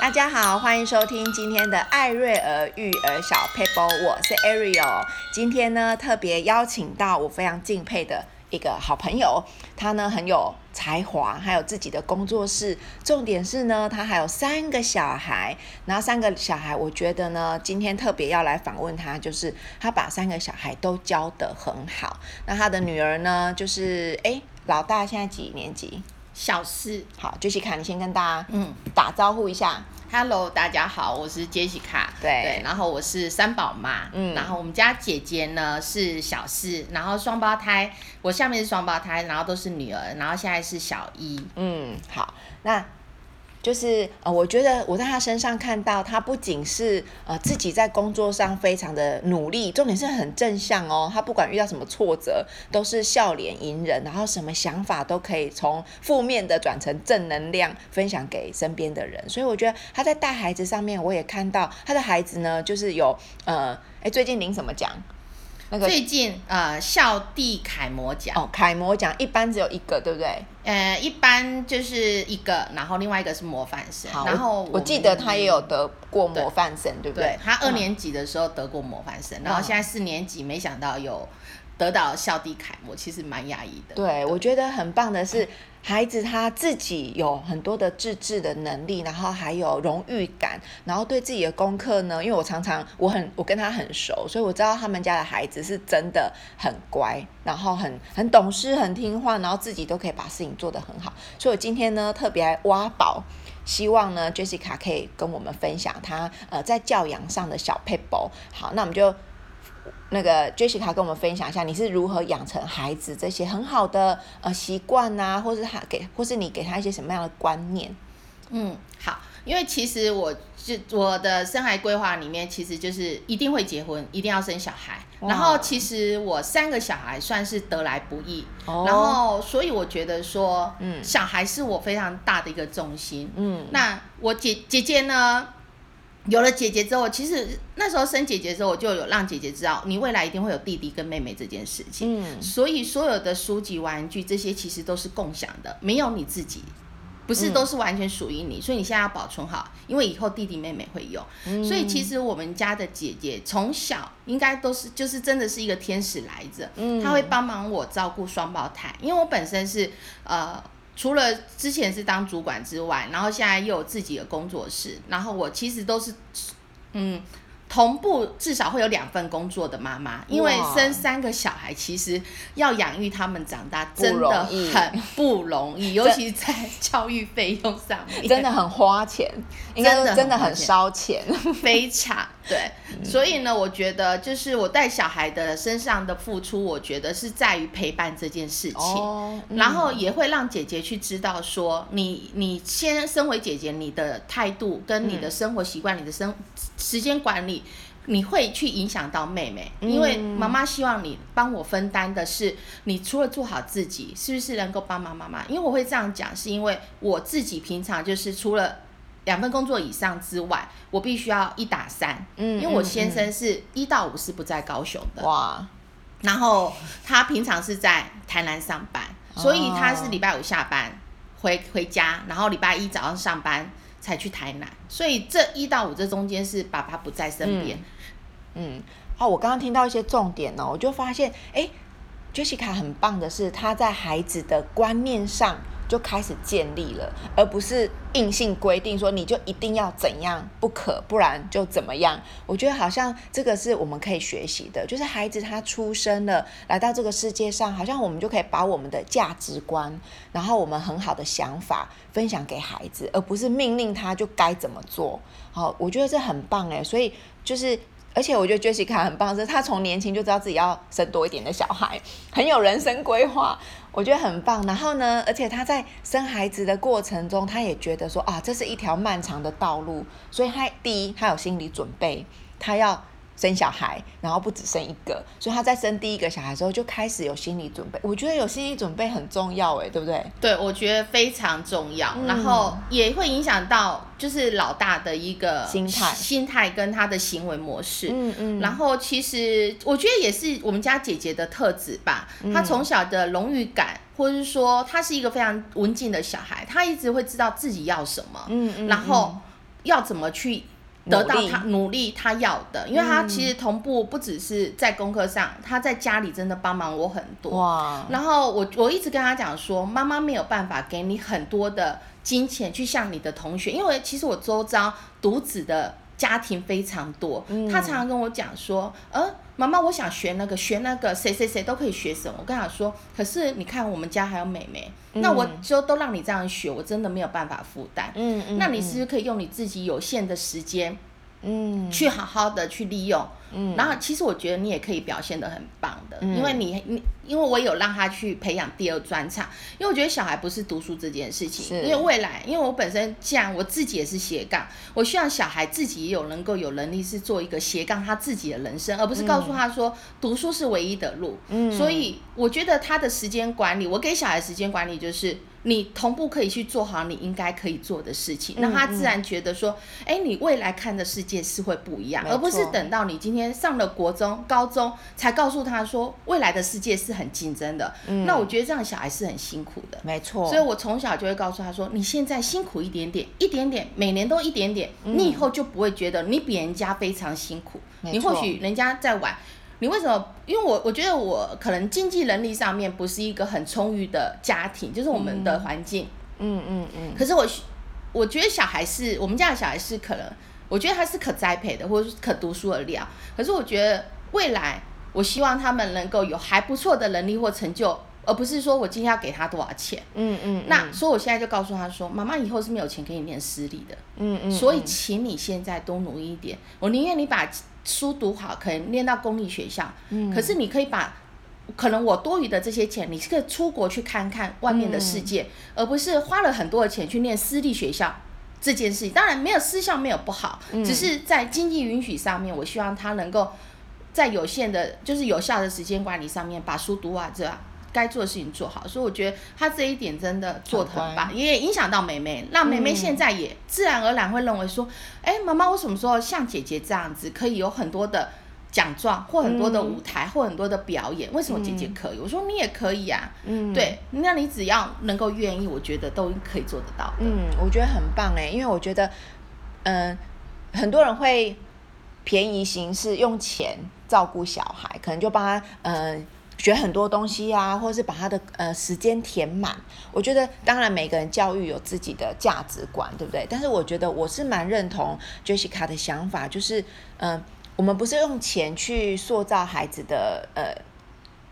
大家好，欢迎收听今天的艾瑞儿育儿小 paper，，我是 Ariel。今天呢，特别邀请到我非常敬佩的一个好朋友，他呢很有才华，还有自己的工作室。重点是呢，他还有三个小孩。然后三个小孩，我觉得呢，今天特别要来访问他，就是他把三个小孩都教得很好。那他的女儿呢，就是哎，老大现在几年级？小四，好，Jessica，你先跟大家嗯打招呼一下。Hello，大家好，我是 Jessica。对，对，然后我是三宝妈，嗯，然后我们家姐姐呢是小四，然后双胞胎，我下面是双胞胎，然后都是女儿，然后现在是小一。嗯，好，那。就是呃，我觉得我在他身上看到，他不仅是呃自己在工作上非常的努力，重点是很正向哦。他不管遇到什么挫折，都是笑脸迎人，然后什么想法都可以从负面的转成正能量，分享给身边的人。所以我觉得他在带孩子上面，我也看到他的孩子呢，就是有呃，哎，最近领什么奖？那个最近呃，校地楷模奖哦，楷模奖一般只有一个，对不对？呃，一般就是一个，然后另外一个是模范生。好，然后我，我记得他也有得过模范生，对，对不对？对，他二年级的时候得过模范生，嗯，然后现在四年级，没想到有得到校地楷模，其实蛮压抑的。对，我觉得很棒的是。孩子他自己有很多的自制的能力，然后还有荣誉感，然后对自己的功课呢，因为我常常我很我跟他很熟，所以我知道他们家的孩子是真的很乖，然后很很懂事，很听话，然后自己都可以把事情做得很好。所以我今天呢特别来挖宝，希望呢 Jessica 可以跟我们分享她呃在教养上的小撇步。好，那我们就。那个 Jessica 跟我们分享一下，你是如何养成孩子这些很好的呃习惯啊，或是他给，或是你给他一些什么样的观念？嗯，好，因为其实我就我的生涯规划里面，其实就是一定会结婚，一定要生小孩。然后其实我三个小孩算是得来不易，然后所以我觉得说，嗯，小孩是我非常大的一个重心。嗯，那我姐姐姐呢？有了姐姐之后，其实那时候生姐姐之后，我就有让姐姐知道，你未来一定会有弟弟跟妹妹这件事情。嗯，所以所有的书籍、玩具这些其实都是共享的，没有你自己，不是都是完全属于你。嗯，所以你现在要保存好，因为以后弟弟妹妹会用。嗯，所以其实我们家的姐姐从小应该都是，就是真的是一个天使来着。嗯，她会帮忙我照顾双胞胎，因为我本身是呃。除了之前是当主管之外，然后现在又有自己的工作室，然后我其实都是，嗯。同步至少会有两份工作的妈妈，因为生三个小孩，其实要养育他们长大真的很不容易，尤其在教育费用上面，真的很花钱，应该真的很烧钱，非常对。所以呢，我觉得就是我带小孩的身上的付出，我觉得是在于陪伴这件事情，哦嗯、然后也会让姐姐去知道说，你你先身为姐姐，你的态度跟你的生活习惯，嗯、你的生时间管理。你会去影响到妹妹，因为妈妈希望你帮我分担的是，你除了做好自己，是不是能够帮忙妈妈？因为我会这样讲，是因为我自己平常就是除了两份工作以上之外，我必须要一打三。嗯，因为我先生是一到五是不在高雄的，哇，然后他平常是在台南上班，所以他是礼拜五下班回回家，然后礼拜一早上上班。才去台南，所以这一到五这中间是爸爸不在身边。嗯，嗯，哦，我刚刚听到一些重点呢，我就发现，哎，Jessica 很棒的是，他在孩子的观念上。就开始建立了，而不是硬性规定说你就一定要怎样不可，不然就怎么样。我觉得好像这个是我们可以学习的，就是孩子他出生了，来到这个世界上，好像我们就可以把我们的价值观，然后我们很好的想法分享给孩子，而不是命令他就该怎么做。好，我觉得这很棒诶，所以就是。而且我觉得 Jessica 很棒，是她从年轻就知道自己要生多一点的小孩，很有人生规划，我觉得很棒。然后呢，而且她在生孩子的过程中，她也觉得说啊，这是一条漫长的道路，所以她第一，她有心理准备，她要。生小孩，然后不只生一个，所以他在生第一个小孩的时候就开始有心理准备。我觉得有心理准备很重要，哎，对不对？对，我觉得非常重要，嗯、然后也会影响到就是老大的一个心态、心态跟他的行为模式。嗯嗯。然后其实我觉得也是我们家姐姐的特质吧，她从小的荣誉感，或者是说她是一个非常文静的小孩，她一直会知道自己要什么。嗯嗯。然后。要怎么去得到他努力他要的，因为他其实同步不只是在功课上，他在家里真的帮忙我很多。哇！然后我我一直跟他讲说，妈妈没有办法给你很多的金钱去向你的同学，因为其实我周遭独子的。家庭非常多，他常常跟我讲说，呃，妈妈，我想学那个，学那个，谁谁谁都可以学什么。我跟他说，可是你看我们家还有妹妹，那我就都让你这样学，我真的没有办法负担。嗯嗯，那你是不是可以用你自己有限的时间，嗯，去好好的去利用？嗯，然后其实我觉得你也可以表现得很棒的，嗯、因为你你因为我有让他去培养第二专长，因为我觉得小孩不是读书这件事情，因为未来，因为我本身既然我自己也是斜杠，我希望小孩自己也有能够有能力是做一个斜杠他自己的人生，而不是告诉他说、嗯、读书是唯一的路。嗯，所以我觉得他的时间管理，我给小孩时间管理就是。你同步可以去做好你应该可以做的事情，让他自然觉得说，哎、你未来看的世界是会不一样，而不是等到你今天上了国中、高中才告诉他说，未来的世界是很竞争的。嗯，那我觉得这样小孩是很辛苦的。没错，所以我从小就会告诉他说，你现在辛苦一点点，一点点，每年都一点点，你以后就不会觉得你比人家非常辛苦。你或许人家在玩。你为什么？因为我我觉得我可能经济能力上面不是一个很充裕的家庭，就是我们的环境。嗯嗯嗯。可是我我觉得小孩是我们家的小孩是可能，我觉得他是可栽培的，或者是可读书的料。可是我觉得未来，我希望他们能够有还不错的能力或成就，而不是说我今天要给他多少钱。嗯嗯。那所以我现在就告诉他说，妈妈以后是没有钱给你念私立的。嗯嗯。所以请你现在多努力一点，我宁愿你把。书读好，可能念到公立学校。嗯，可是你可以把可能我多余的这些钱，你是可以出国去看看外面的世界，嗯，而不是花了很多的钱去念私立学校这件事情。当然，没有私校没有不好，嗯，只是在经济允许上面，我希望他能够在有限的，就是有效的时间管理上面把书读完，这样。该做的事情做好，所以我觉得他这一点真的做得很棒，也影响到妹妹，让妹妹现在也自然而然会认为说，哎、嗯，妈妈，我什么时候像姐姐这样子，可以有很多的奖状或很多的舞台、嗯、或很多的表演？为什么姐姐可以？嗯、我说你也可以啊，嗯，对，那你只要能够愿意，我觉得都可以做得到。嗯，我觉得很棒哎，因为我觉得，嗯、呃，很多人会便宜形式，用钱照顾小孩，可能就帮他，嗯、呃。学很多东西啊，或者是把他的呃时间填满。我觉得，当然每个人教育有自己的价值观，对不对？但是我觉得我是蛮认同 Jessica 的想法，就是嗯、呃，我们不是用钱去塑造孩子的呃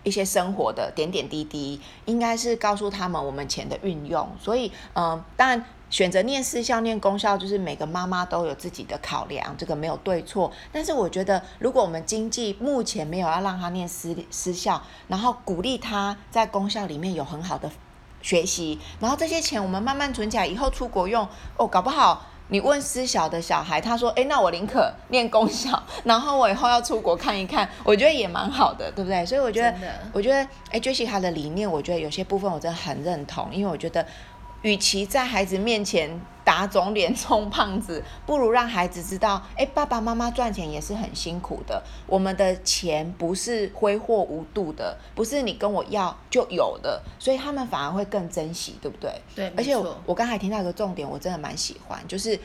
一些生活的点点滴滴，应该是告诉他们我们钱的运用。所以嗯、当然。选择念私校、念公校，就是每个妈妈都有自己的考量，这个没有对错。但是我觉得，如果我们经济目前没有要让他念私私校，然后鼓励他在公校里面有很好的学习，然后这些钱我们慢慢存起来，以后出国用哦，搞不好你问私小的小孩，他说：“哎，那我宁可念公校，然后我以后要出国看一看。”我觉得也蛮好的，对不对？所以我觉得，我觉得，哎，Jessica 的理念，我觉得有些部分我真的很认同，因为我觉得。与其在孩子面前打肿脸 充胖子，不如让孩子知道，哎，爸爸妈妈赚钱也是很辛苦的。我们的钱不是挥霍无度的，不是你跟我要就有的，所以他们反而会更珍惜，对不对？对，而且我，我刚才听到一个重点，我真的蛮喜欢，就是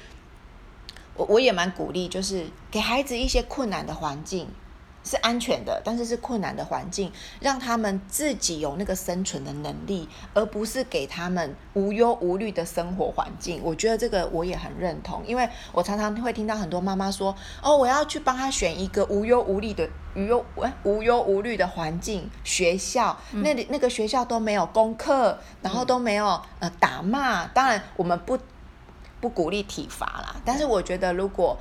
我我也蛮鼓励，就是给孩子一些困难的环境。是安全的，但是是困难的环境，让他们自己有那个生存的能力，而不是给他们无忧无虑的生活环境。我觉得这个我也很认同，因为我常常会听到很多妈妈说：“哦，我要去帮他选一个无忧无虑的无忧无忧无虑的环境学校，那里那个学校都没有功课，然后都没有呃打骂。当然，我们不不鼓励体罚啦，但是我觉得如果。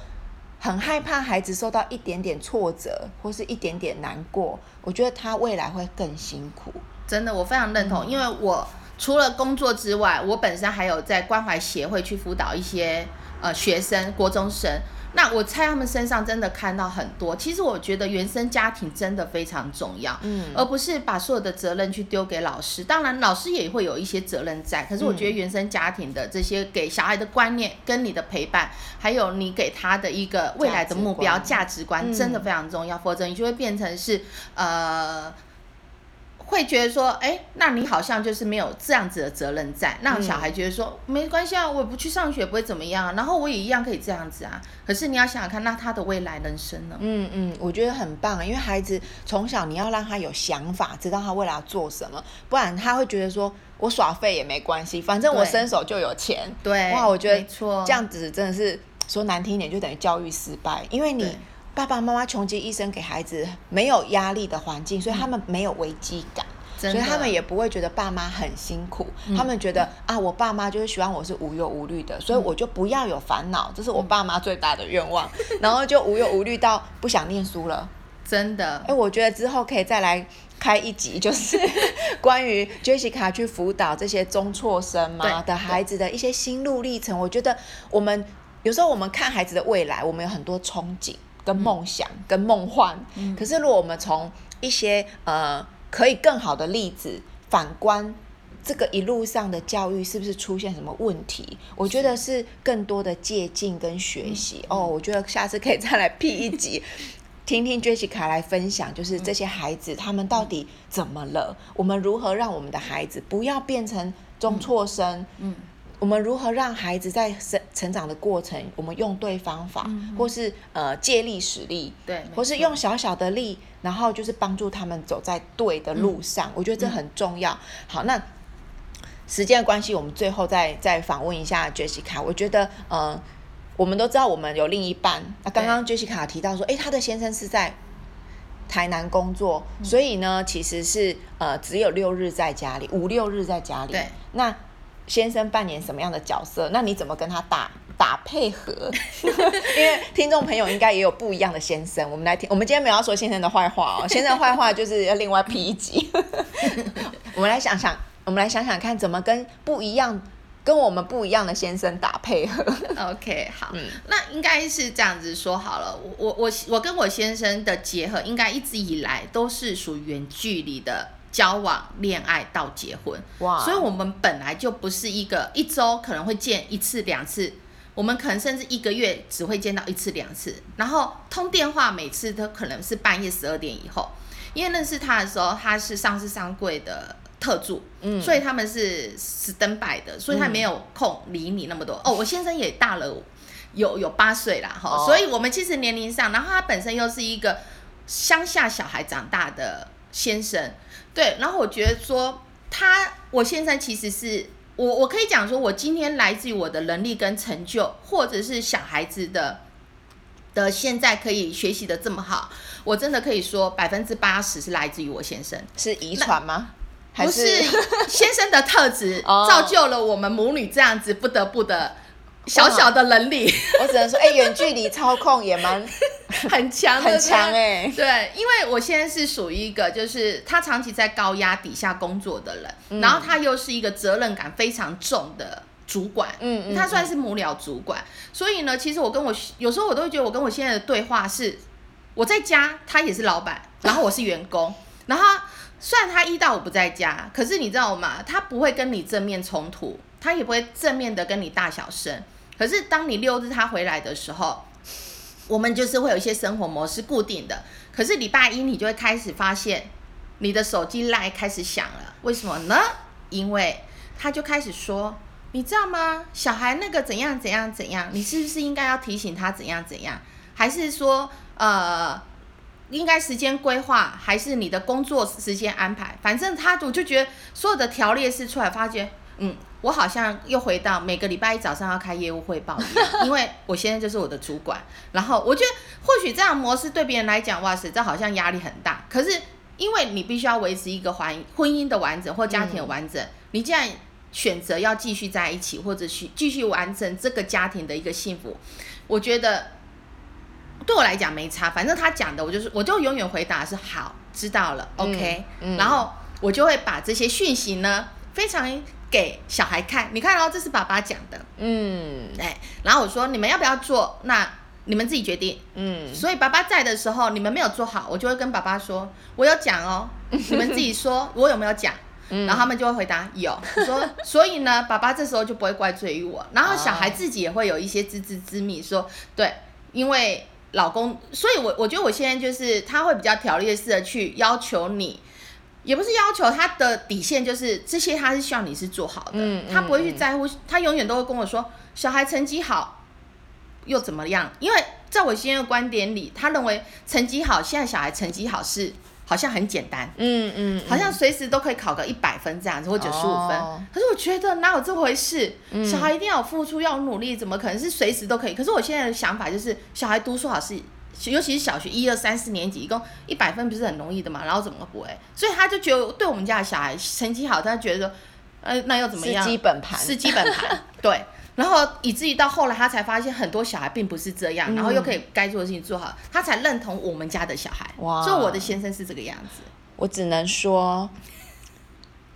很害怕孩子受到一点点挫折或是一点点难过，我觉得他未来会更辛苦。真的，我非常认同，因为我除了工作之外，我本身还有在关怀协会去辅导一些呃学生，国中生。那我猜他们身上真的看到很多。其实我觉得原生家庭真的非常重要，嗯，而不是把所有的责任去丢给老师。当然，老师也会有一些责任在。可是我觉得原生家庭的这些给小孩的观念，跟你的陪伴，还有你给他的一个未来的目标、价值观，价值观真的非常重要。否则你就会变成是呃。会觉得说，哎，那你好像就是没有这样子的责任在，让小孩觉得说、嗯、没关系啊，我不去上学不会怎么样，然后我也一样可以这样子啊。可是你要想想看，那他的未来人生呢？嗯嗯，我觉得很棒，因为孩子从小你要让他有想法，知道他未来要做什么，不然他会觉得说我耍废也没关系，反正我伸手就有钱。对，哇，我觉得没错，这样子真的是说难听一点，就等于教育失败，因为你。爸爸妈妈穷极一生给孩子没有压力的环境，所以他们没有危机感，所以他们也不会觉得爸妈很辛苦。他们觉得啊，我爸妈就是希望我是无忧无虑的，所以我就不要有烦恼，这是我爸妈最大的愿望。然后就无忧无虑到不想念书了。真的，哎，我觉得之后可以再来开一集，就是 关于 Jessica 去辅导这些中辍生嘛的孩子的一些心路历程。我觉得我们有时候我们看孩子的未来，我们有很多憧憬。跟梦想、嗯、跟梦幻，嗯、可是如果我们从一些呃可以更好的例子反观这个一路上的教育是不是出现什么问题？我觉得是更多的借鉴跟学习、嗯、哦。我觉得下次可以再来辟一集，听听 Jessica 来分享，就是这些孩子他们到底怎么了？嗯、我们如何让我们的孩子不要变成中辍生？嗯。嗯我们如何让孩子在成成长的过程，我们用对方法，嗯、或是呃借力使力，对，或是用小小的力，然后就是帮助他们走在对的路上。嗯、我觉得这很重要。嗯、好，那时间的关系，我们最后再再访问一下 Jessica。我觉得，呃，我们都知道我们有另一半。那刚刚 Jessica 提到说，哎，她的先生是在台南工作，嗯、所以呢，其实是呃只有六日在家里，五六日在家里。对，那。先生扮演什么样的角色？那你怎么跟他打打配合？因为听众朋友应该也有不一样的先生。我们来听，我们今天没有要说先生的坏话哦，先生的坏话就是要另外批一集。我们来想想，我们来想想看，怎么跟不一样、跟我们不一样的先生打配合？OK，好，嗯，那应该是这样子说好了。我我我跟我先生的结合，应该一直以来都是属于远距离的。交往、恋爱到结婚，哇！所以我们本来就不是一个一周可能会见一次两次，我们可能甚至一个月只会见到一次两次。然后通电话，每次都可能是半夜十二点以后。因为认识他的时候，他是上市上柜的特助，嗯，所以他们是 standby 的，所以他没有空理你那么多。嗯、哦，我先生也大了，有有八岁啦，哈、哦，所以我们其实年龄上，然后他本身又是一个乡下小孩长大的先生。对，然后我觉得说他，我先生其实是我，我可以讲说，我今天来自于我的能力跟成就，或者是小孩子的的现在可以学习的这么好，我真的可以说百分之八十是来自于我先生，是遗传吗？不是，先生的特质 造就了我们母女这样子不得不的。小小的能力，我只能说，哎、欸，远距离操控也蛮 很强，很强哎、欸。对，因为我现在是属于一个，就是他长期在高压底下工作的人，嗯、然后他又是一个责任感非常重的主管，嗯，嗯，他算是幕僚主管，所以呢，其实我跟我有时候我都会觉得，我跟我现在的对话是，我在家，他也是老板，然后我是员工，然后虽然他一到五不在家，可是你知道吗？他不会跟你正面冲突。他也不会正面的跟你大小声，可是当你六日他回来的时候，我们就是会有一些生活模式固定的。可是礼拜一你就会开始发现，你的手机 LINE 开始响了，为什么呢？因为他就开始说，你知道吗？小孩那个怎样怎样怎样，你是不是应该要提醒他怎样怎样？还是说，呃，应该时间规划，还是你的工作时间安排？反正他我就觉得所有的条列是出来，发觉，嗯。我好像又回到每个礼拜一早上要开业务汇报一样，因为我现在就是我的主管。然后我觉得或许这样模式对别人来讲，哇塞，这好像压力很大。可是因为你必须要维持一个环婚姻的完整或家庭的完整，嗯、你既然选择要继续在一起，或者去继续完成这个家庭的一个幸福，我觉得对我来讲没差。反正他讲的，我就是我就永远回答是好，知道了，OK、嗯。嗯、然后我就会把这些讯息呢，非常。给小孩看，你看哦，这是爸爸讲的，嗯，哎，然后我说你们要不要做？那你们自己决定，嗯。所以爸爸在的时候，你们没有做好，我就会跟爸爸说，我有讲哦，你们自己说我有没有讲？然后他们就会回答有。说，所以呢，爸爸这时候就不会怪罪于我，然后小孩自己也会有一些自知之明，说对，因为老公，所以我我觉得我现在就是他会比较条列式的去要求你。也不是要求他的底线，就是这些他是希望你是做好的，嗯、他不会去在乎，嗯、他永远都会跟我说，小孩成绩好又怎么样？因为在我现在的观点里，他认为成绩好，现在小孩成绩好是好像很简单，嗯嗯，嗯好像随时都可以考个一百分这样子或九十五分。哦、可是我觉得哪有这回事？嗯、小孩一定要有付出，要努力，怎么可能是随时都可以？可是我现在的想法就是，小孩读书好是。尤其是小学一二三四年级，一共一百分不是很容易的嘛？然后怎么不会？所以他就觉得对我们家的小孩成绩好，他觉得说，呃，那又怎么样？是基本盘，是基本盘。对，然后以至于到后来，他才发现很多小孩并不是这样，然后又可以该做的事情做好，他才认同我们家的小孩。哇！所以我的先生是这个样子。我只能说，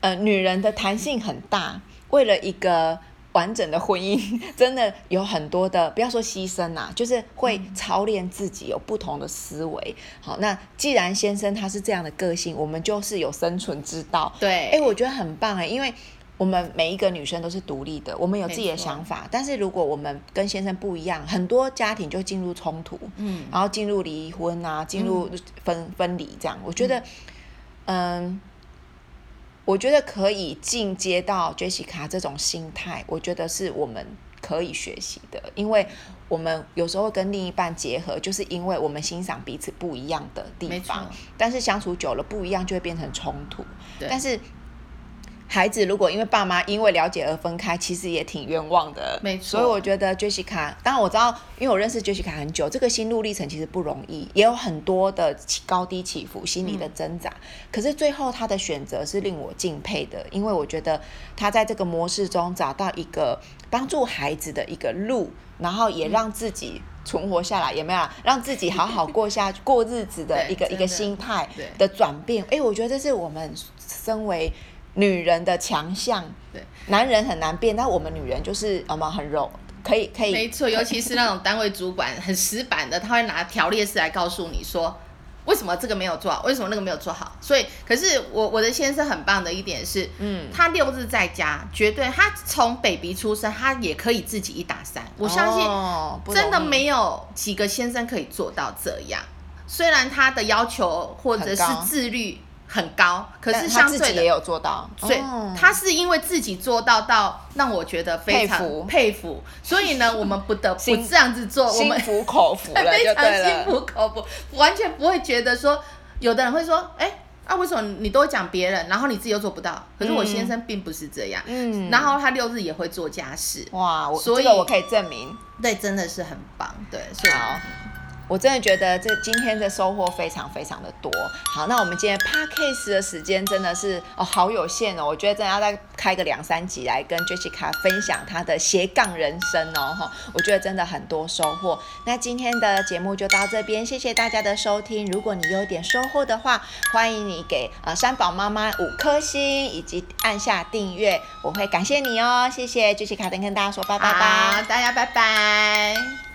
呃，女人的弹性很大，为了一个。完整的婚姻 真的有很多的，不要说牺牲呐、啊，就是会操练自己有不同的思维。好，那既然先生他是这样的个性，我们就是有生存之道。对，哎，我觉得很棒哎，因为我们每一个女生都是独立的，我们有自己的想法。但是如果我们跟先生不一样，很多家庭就进入冲突，嗯，然后进入离婚啊，进入分、嗯、分离这样。我觉得，嗯。嗯我觉得可以进阶到 Jessica 这种心态，我觉得是我们可以学习的，因为我们有时候跟另一半结合，就是因为我们欣赏彼此不一样的地方，但是相处久了不一样就会变成冲突，但是。孩子如果因为爸妈因为了解而分开，其实也挺冤枉的。没错。所以我觉得 Jessica，当然我知道，因为我认识 Jessica 很久，这个心路历程其实不容易，也有很多的高低起伏、心理的挣扎。嗯、可是最后他的选择是令我敬佩的，因为我觉得他在这个模式中找到一个帮助孩子的一个路，然后也让自己存活下来，有没有？让自己好好过下过日子的一个一个心态的转变。哎，我觉得这是我们身为。女人的强项，对，男人很难变，但我们女人就是我们很柔，可以可以。没错，尤其是那种单位主管很死板的，他会拿条列式来告诉你说，为什么这个没有做好，为什么那个没有做好。所以，可是我我的先生很棒的一点是，嗯，他六日在家，绝对他从 baby 出生，他也可以自己一打三。我相信，真的没有几个先生可以做到这样。虽然他的要求或者是自律。很高，可是相对的他自己也有做到，所以他是因为自己做到到让我觉得非常佩服，佩服，所以呢，我们不得不这样子做，我们心服口服了，非常心服口服，完全不会觉得说，有的人会说，哎，啊，为什么你都讲别人，然后你自己又做不到？可是我先生并不是这样，嗯，然后他六日也会做家事，哇，所以这个我可以证明，对，真的是很棒，对，所以。我真的觉得这今天的收获非常非常的多。好，那我们今天 Podcast 的时间真的是哦好有限哦，我觉得真的要再开个两三集来跟 Jessica 分享她的斜杠人生哦哈，我觉得真的很多收获。那今天的节目就到这边，谢谢大家的收听。如果你有点收获的话，欢迎你给呃三宝妈妈五颗星以及按下订阅，我会感谢你哦，谢谢 Jessica，跟大家说拜拜吧，大家拜拜。